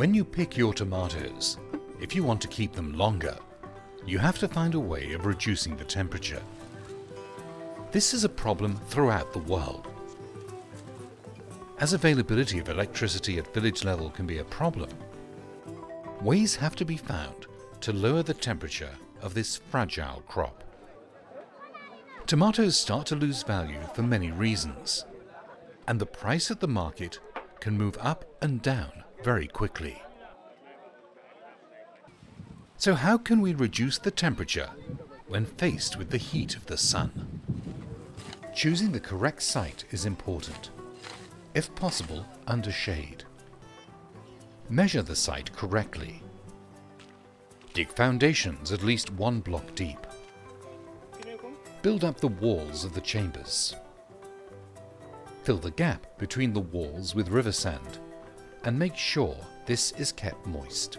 When you pick your tomatoes, if you want to keep them longer, you have to find a way of reducing the temperature. This is a problem throughout the world. As availability of electricity at village level can be a problem, ways have to be found to lower the temperature of this fragile crop. Tomatoes start to lose value for many reasons, and the price at the market can move up and down very quickly. So how can we reduce the temperature when faced with the heat of the sun? Choosing the correct site is important, if possible under shade. Measure the site correctly. Dig foundations at least one block deep. Build up the walls of the chambers. Fill the gap between the walls with river sand and make sure this is kept moist.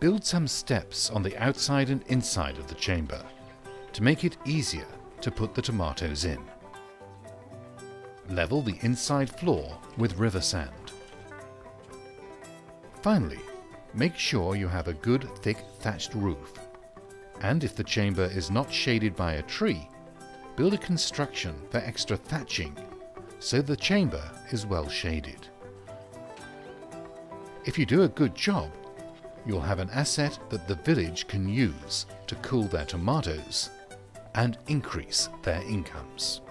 Build some steps on the outside and inside of the chamber to make it easier to put the tomatoes in. Level the inside floor with river sand. Finally, make sure you have a good thick thatched roof. And if the chamber is not shaded by a tree, build a construction for extra thatching so the chamber is well shaded. If you do a good job, you'll have an asset that the village can use to cool their tomatoes and increase their incomes.